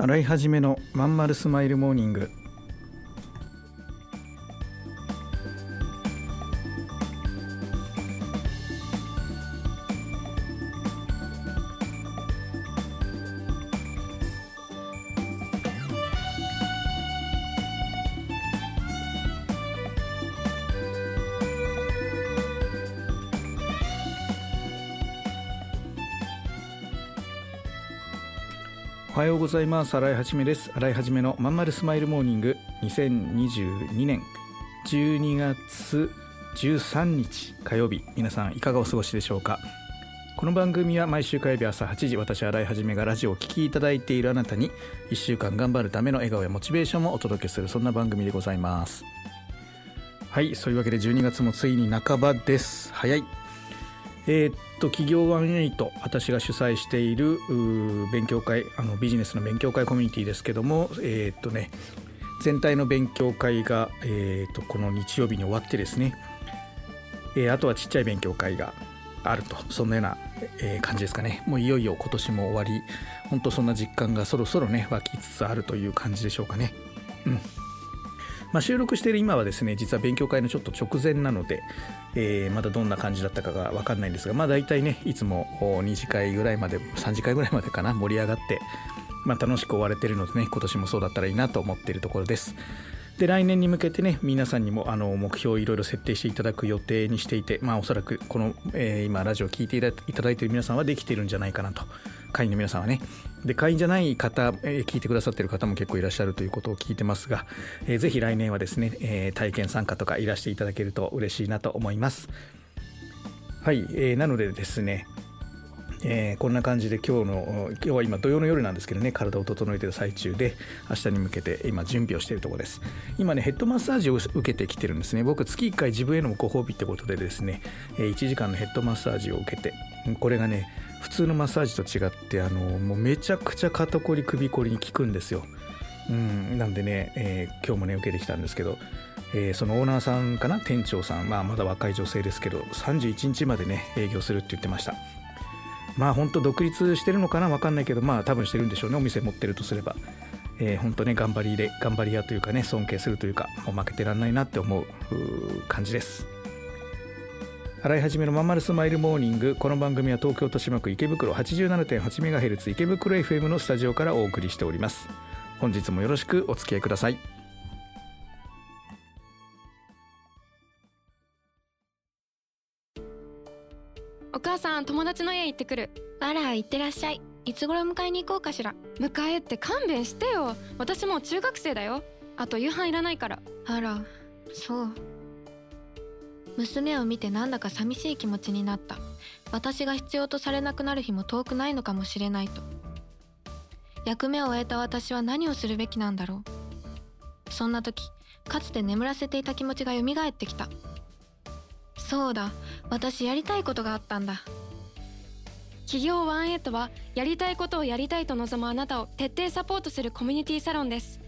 洗い始めのまんまるスマイルモーニング。おはようございます。新井はじめです。新井はじめのまんまるスマイルモーニング。2022年12月13日火曜日。皆さんいかがお過ごしでしょうか？この番組は毎週火曜日朝8時私新井はじめがラジオを聴きいただいているあなたに1週間頑張るための笑顔やモチベーションをお届けするそんな番組でございます。はいそういうわけで12月もついに半ばです。早い。えー、っと企業ワンエイト私が主催している勉強会あのビジネスの勉強会コミュニティですけどもえー、っとね全体の勉強会が、えー、っとこの日曜日に終わってですね、え、あとはちっちゃい勉強会があるとそんなような、え、感じですかね。もういよいよ今年も終わり本当そんな実感がそろそろね湧きつつあるという感じでしょうかね。うん。まあ、収録している今はですね実は勉強会のちょっと直前なので、えー、まだどんな感じだったかが分かんないんですがまあ大体ねいつも2次会ぐらいまで3次会ぐらいまでかな盛り上がって、まあ、楽しく終われているのでね今年もそうだったらいいなと思っているところです。で来年に向けてね皆さんにもあの目標をいろいろ設定していただく予定にしていてまあおそらくこの、えー、今ラジオを聴いていただいている皆さんはできているんじゃないかなと会員の皆さんはね。で会員じゃない方、えー、聞いてくださってる方も結構いらっしゃるということを聞いてますが、えー、ぜひ来年はですね、えー、体験参加とかいらしていただけると嬉しいなと思います。はい、えー、なのでですねえー、こんな感じで今日の今日は今土曜の夜なんですけどね体を整えてる最中で明日に向けて今準備をしているところです。今ねヘッドマッサージを受けてきてるんですね。僕月1回自分へのご褒美ってことでですね1時間のヘッドマッサージを受けてこれがね普通のマッサージと違ってあのもうめちゃくちゃ肩こり首こりに効くんですよ。うんなんでね、えー、今日もね受けてきたんですけどえー、そのオーナーさんかな？店長さん、まあ、まだ若い女性ですけど31日までね営業するって言ってました。まあ本当独立してるのかな？分かんないけどまあ多分してるんでしょうね。お店持ってるとすれば、えー、本当ね頑張りで頑張り屋というかね尊敬するというかもう負けてらんないなって思う感じです。洗い始めのまんまるスマイルモーニング。この番組は東京豊島区池袋 87.8MHz 池袋 FM のスタジオからお送りしております。本日もよろしくお付き合いください。お母さん友達の家行ってくる。あら行ってらっしゃい。いつ頃迎えに行こうかしら。迎えって勘弁してよ。私もう中学生だよ。あと夕飯いらないから。あらそう娘を見てなんだか寂しい気持ちになった。私が必要とされなくなる日も遠くないのかもしれないと。役目を終えた私は何をするべきなんだろう。そんな時かつて眠らせていた気持ちが蘇ってきた。そうだ私やりたいことがあったんだ。企業ワンエイトはやりたいことをやりたいと望むあなたを徹底サポートするコミュニティサロンです。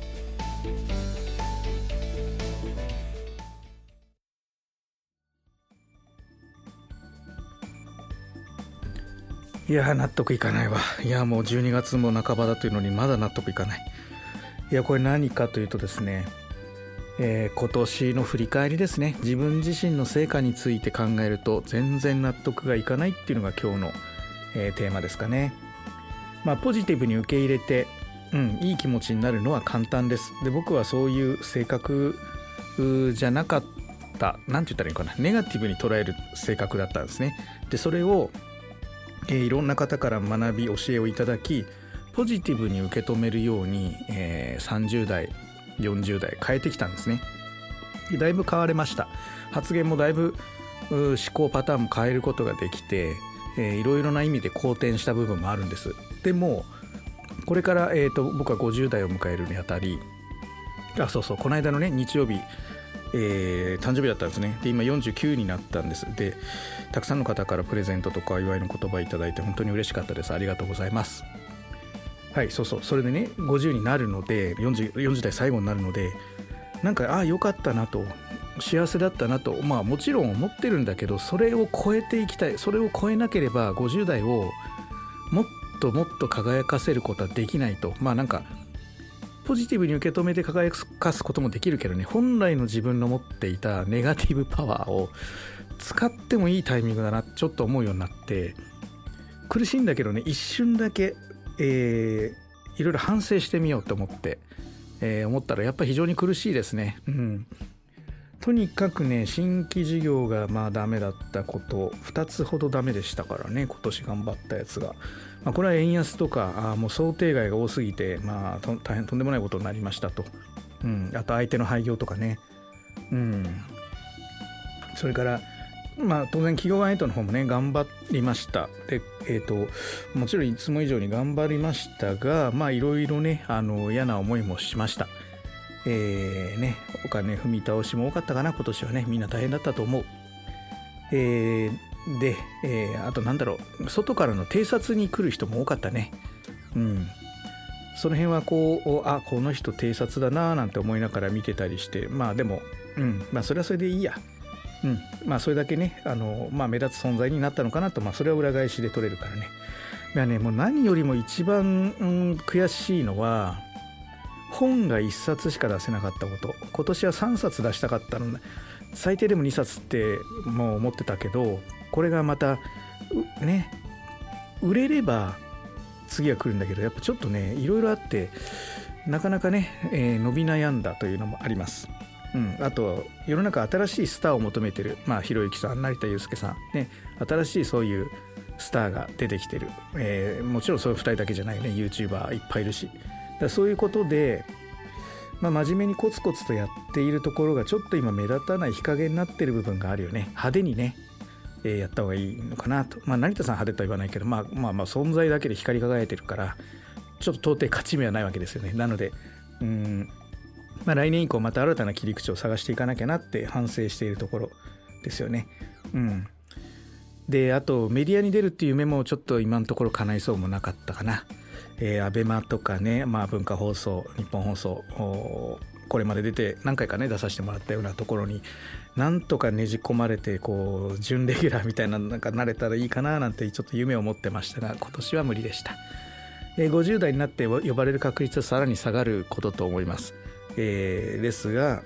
いや納得いかないわ。いやもう12月も半ばだというのにまだ納得いかない。いやこれ何かというとですね、えー、今年の振り返りですね。自分自身の成果について考えると全然納得がいかないっていうのが今日の、えー、テーマですかね。まあポジティブに受け入れてうん、いい気持ちになるのは簡単です。で僕はそういう性格じゃなかった何て言ったらいいのかな。ネガティブに捉える性格だったんですね。でそれをえー、いろんな方から学び教えをいただきポジティブに受け止めるように、えー、30代40代変えてきたんですね。だいぶ変われました。発言もだいぶ思考パターンも変えることができて、えー、いろいろな意味で好転した部分もあるんです。でもこれから、えーと、僕は50代を迎えるにあたりあそうそうこの間のね日曜日えー、誕生日だったんですね。で今49になったんです。でたくさんの方からプレゼントとかお祝いの言葉いただいて本当に嬉しかったです。ありがとうございます。はいそうそう。それでね50になるので 40, 40代最後になるのでなんかああよかったなと幸せだったなとまあもちろん思ってるんだけどそれを超えていきたいそれを超えなければ50代をもっともっと輝かせることはできないと。まあなんかポジティブに受け止めて輝かすこともできるけどね本来の自分の持っていたネガティブパワーを使ってもいいタイミングだなちょっと思うようになって苦しいんだけどね一瞬だけ、えー、いろいろ反省してみようと思って、えー、思ったらやっぱり非常に苦しいですね。うんとにかくね新規事業がまあダメだったこと2つほどダメでしたからね今年頑張ったやつが、まあ、これは円安とかあもう想定外が多すぎてまあ大変とんでもないことになりましたと、うん、あと相手の廃業とかね。うん。それからまあ当然企業ワンエイトの方もね頑張りました。でえっ、ー、ともちろんいつも以上に頑張りましたがまあいろいろねあの嫌な思いもしました。えー、ね、お金踏み倒しも多かったかな、今年はね、みんな大変だったと思う。えー、で、えー、あとなんだろう、外からの偵察に来る人も多かったね。うん。その辺はこう、あ、この人偵察だなぁなんて思いながら見てたりして、まあでも、うん、まあそれはそれでいいや。うん、まあそれだけね、あの、まあ目立つ存在になったのかなと、まあそれは裏返しで取れるからね。いやね、もう何よりも一番、うん、悔しいのは、本が1冊しか出せなかったこと。今年は3冊出したかったの。最低でも2冊ってもう思ってたけどこれがまたね売れれば次は来るんだけどやっぱちょっとねいろいろあってなかなかね、えー、伸び悩んだというのもあります。うん、あと世の中新しいスターを求めてる。まあひろゆきさん成田悠輔さん。ね新しいそういうスターが出てきてる、えー、もちろんそういう2人だけじゃないね。YouTuber いっぱいいるし。だそういうことで、まあ、真面目にコツコツとやっているところがちょっと今目立たない日陰になってる部分があるよね派手にね、えー、やった方がいいのかなと、まあ、成田さん派手とは言わないけど、まあ、まあまあ存在だけで光り輝いてるからちょっと到底勝ち目はないわけですよねなのでうんまあ、来年以降また新たな切り口を探していかなきゃなって反省しているところですよね。うん。で、あとメディアに出るっていう夢もちょっと今のところ叶いそうもなかったかな。えー、アベマとかね、まあ、文化放送日本放送これまで出て何回かね出させてもらったようなところになんとかねじ込まれてこう準レギュラーみたいななんかなれたらいいかななんてちょっと夢を持ってましたが今年は無理でした、えー、50代になって呼ばれる確率はさらに下がることと思います、えー、ですが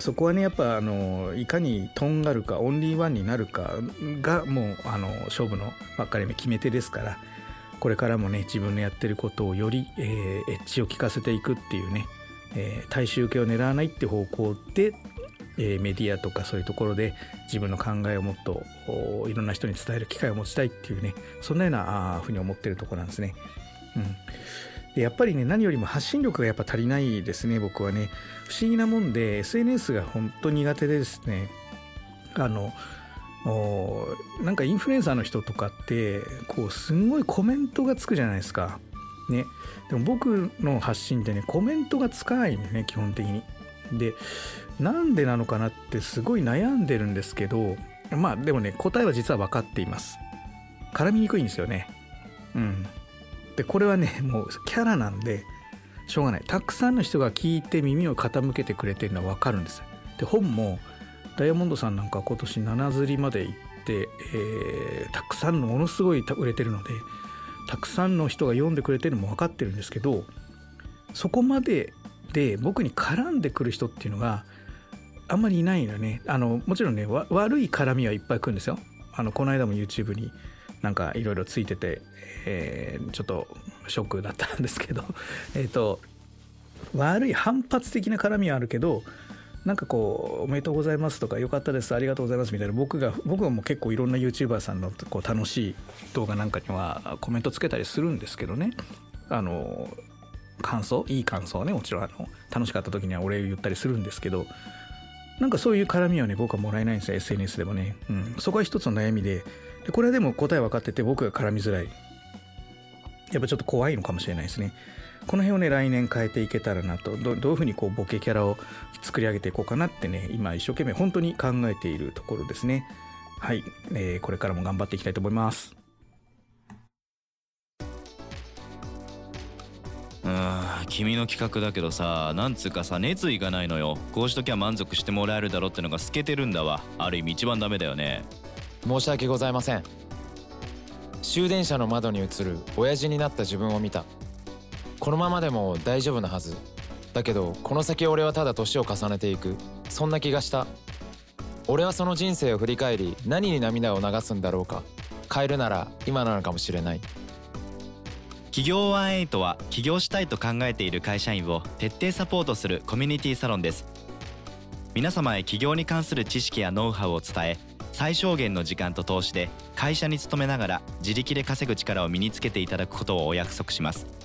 そこはねやっぱあのいかにとんがるかオンリーワンになるかがもうあの勝負の分かれ目決め手ですからこれからもね自分のやってることをより、えー、エッジを効かせていくっていうね、えー、大衆受けを狙わないって方向で、えー、メディアとかそういうところで自分の考えをもっといろんな人に伝える機会を持ちたいっていうねそんなようなふうに思ってるところなんですね。うんでやっぱりね何よりも発信力がやっぱ足りないですね僕はね不思議なもんで SNS が本当苦手でですねあのなんかインフルエンサーの人とかってこうすんごいコメントがつくじゃないですか。ね、でも僕の発信ってねコメントがつかないのね基本的に。でなんでなのかなってすごい悩んでるんですけどまあでもね答えは実は分かっています。絡みにくいんですよね。うん。でこれはねもうキャラなんでしょうがない。たくさんの人が聞いて耳を傾けてくれてるのは分かるんです。で本もダイヤモンドさんなんか今年7釣りまで行って、えー、たくさんのものすごい売れてるのでたくさんの人が読んでくれてるのも分かってるんですけどそこまでで僕に絡んでくる人っていうのがあんまりいないのね。あのもちろんね悪い絡みはいっぱい来るんですよ。あのこの間も YouTube になんかいろいろついてて、えー、ちょっとショックだったんですけどえっと悪い反発的な絡みはあるけどなんかこう「おめでとうございます」とか「よかったですありがとうございます」みたいな僕が僕はもう結構いろんな YouTuber さんのこう楽しい動画なんかにはコメントつけたりするんですけどね。あの感想いい感想ねもちろんあの楽しかった時にはお礼を言ったりするんですけどなんかそういう絡みはね僕はもらえないんですよ SNS でもね、うん、そこは一つの悩みででこれはでも答え分かってて僕が絡みづらい。やっぱちょっと怖いのかもしれないですね。この辺をね来年変えていけたらなと。どういうふうにこうボケキャラを作り上げていこうかなってね今一生懸命本当に考えているところですね。はい、えー、これからも頑張っていきたいと思います。うん君の企画だけどさなんつうかさ熱意がないのよ。こうしときゃ満足してもらえるだろってのが透けてるんだわ。ある意味一番ダメだよね。申し訳ございません。終電車の窓に映る親父になった自分を見たこのままでも大丈夫なはず。だけどこの先俺はただ年を重ねていく。そんな気がした。俺はその人生を振り返り何に涙を流すんだろうか。変えるなら今なのかもしれない。企業18は起業したいと考えている会社員を徹底サポートするコミュニティサロンです。皆様へ起業に関する知識やノウハウを伝え最小限の時間と投資で会社に勤めながら自力で稼ぐ力を身につけていただくことをお約束します。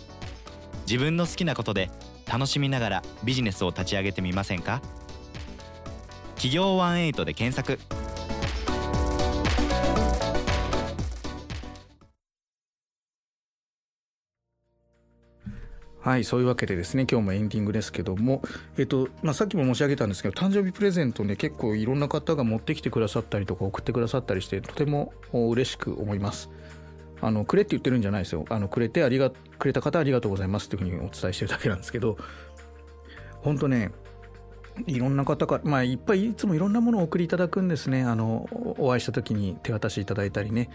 自分の好きなことで楽しみながらビジネスを立ち上げてみませんか？企業18で検索。はいそういうわけでですね今日もエンディングですけども、えっとまあ、さっきも申し上げたんですけど誕生日プレゼントね結構いろんな方が持ってきてくださったりとか送ってくださったりしてとても嬉しく思います。あのくれって言ってるんじゃないですよ。あのくれてありがくれた方ありがとうございますというふうにお伝えしてるだけなんですけど本当ねいろんな方から、まあ、いっぱいいつもいろんなものをお送りいただくんですね。あのお会いした時に手渡しいただいたりね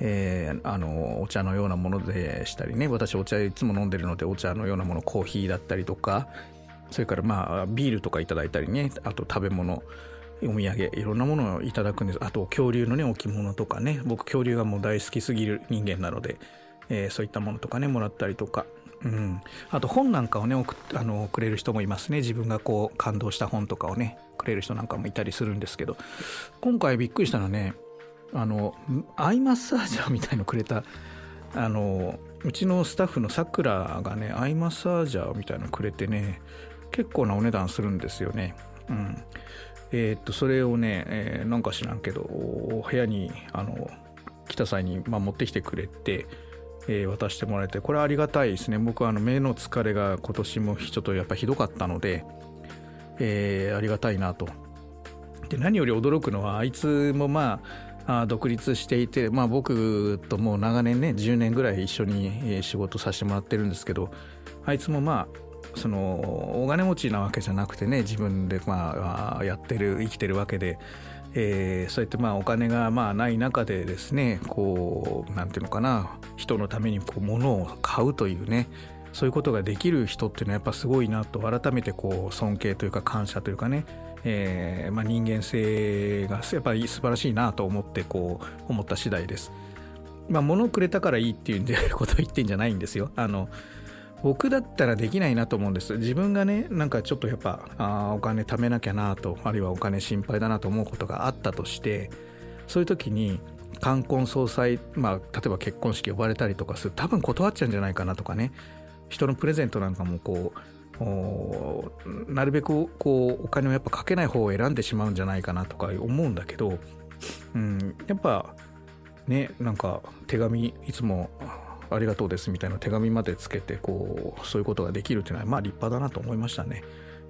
えー、あのお茶のようなものでしたりね私お茶いつも飲んでるのでお茶のようなものコーヒーだったりとかそれからまあビールとかいただいたりねあと食べ物お土産いろんなものをいただくんです。あと恐竜のね置物とかね。僕恐竜がもう大好きすぎる人間なので、えー、そういったものとかねもらったりとか。うん、あと本なんかをね送あのくれる人もいますね。自分がこう感動した本とかをねくれる人なんかもいたりするんですけど。今回びっくりしたのはねあのアイマッサージャーみたいのくれたあのうちのスタッフのさくらがねアイマッサージャーみたいのくれてね結構なお値段するんですよね。うん、えー、っとそれをね、えー、なんか知らんけど部屋にあの来た際に、まあ、持ってきてくれて、えー、渡してもらえてこれはありがたいですね僕はあの目の疲れが今年もちょっとやっぱひどかったので、えー、ありがたいなと。で何より驚くのはあいつもまああ独立していて、まあ、僕ともう長年ね10年ぐらい一緒に仕事させてもらってるんですけどあいつもまあそのお金持ちなわけじゃなくてね自分でまあやってる生きてるわけで、えー、そうやってまあお金がまあない中でですねこうなんていうのかな人のためにこう物を買うというねそういうことができる人っていうのはやっぱすごいなと改めてこう尊敬というか感謝というかねえーまあ、人間性がやっぱり素晴らしいなと思ってこう思った次第です。まあ、物をくれたからいいっていうことを言ってんじゃないんですよ。あの僕だったらできないなと思うんです。自分がね、なんかちょっとやっぱあお金貯めなきゃなと、あるいはお金心配だなと思うことがあったとして、そういう時に冠婚葬祭、まあ、例えば結婚式呼ばれたりとかする多分断っちゃうんじゃないかなとかね人のプレゼントなんかもこうなるべくこうお金をやっぱかけない方を選んでしまうんじゃないかなとか思うんだけど、うん、やっぱねなんか手紙いつもありがとうですみたいな手紙までつけてこうそういうことができるっていうのはまあ立派だなと思いましたね。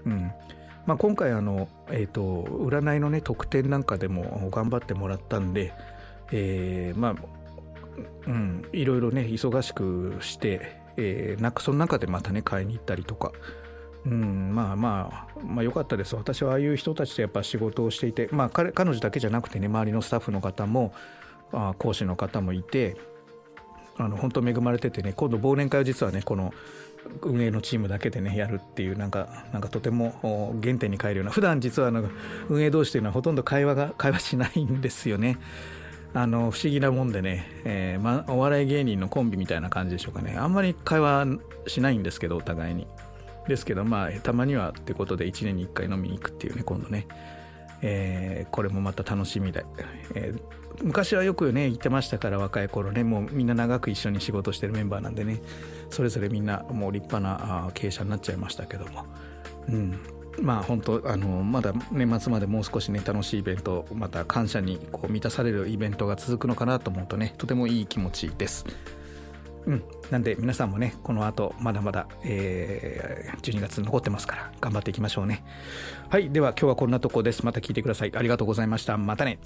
うんまあ、今回あの、えーと、占いのね特典なんかでも頑張ってもらったんで、えー、まあうん、いろいろね忙しくして、えー、なんかその中でまたね買いに行ったりとか、うん、まあまあ、まあ良かったです。私はああいう人たちとやっぱ仕事をしていて、まあ彼彼女だけじゃなくてね、周りのスタッフの方も、あ講師の方もいて、あの本当恵まれててね、今度忘年会を実はね、この運営のチームだけでね、やるっていう、なんか、なんかとても原点に変えるような、普段実はあの運営同士というのはほとんど会話が、会話しないんですよね。あの不思議なもんでね、えーま、お笑い芸人のコンビみたいな感じでしょうかね。あんまり会話しないんですけどお互いに。ですけどまあたまにはってことで1年に1回飲みに行くっていうね今度ね、えー、これもまた楽しみで、えー、昔はよくね言ってましたから若い頃ね。もうみんな長く一緒に仕事してるメンバーなんでね。それぞれみんなもう立派な経営者になっちゃいましたけども。うん。まあ本当あのまだ年末までもう少しね楽しいイベントまた感謝にこう満たされるイベントが続くのかなと思うとねとてもいい気持ちです。うん、なんで皆さんもねこの後まだまだ、えー、12月残ってますから頑張っていきましょうね。はい。では今日はこんなとこです。また聞いてください。ありがとうございました。またね。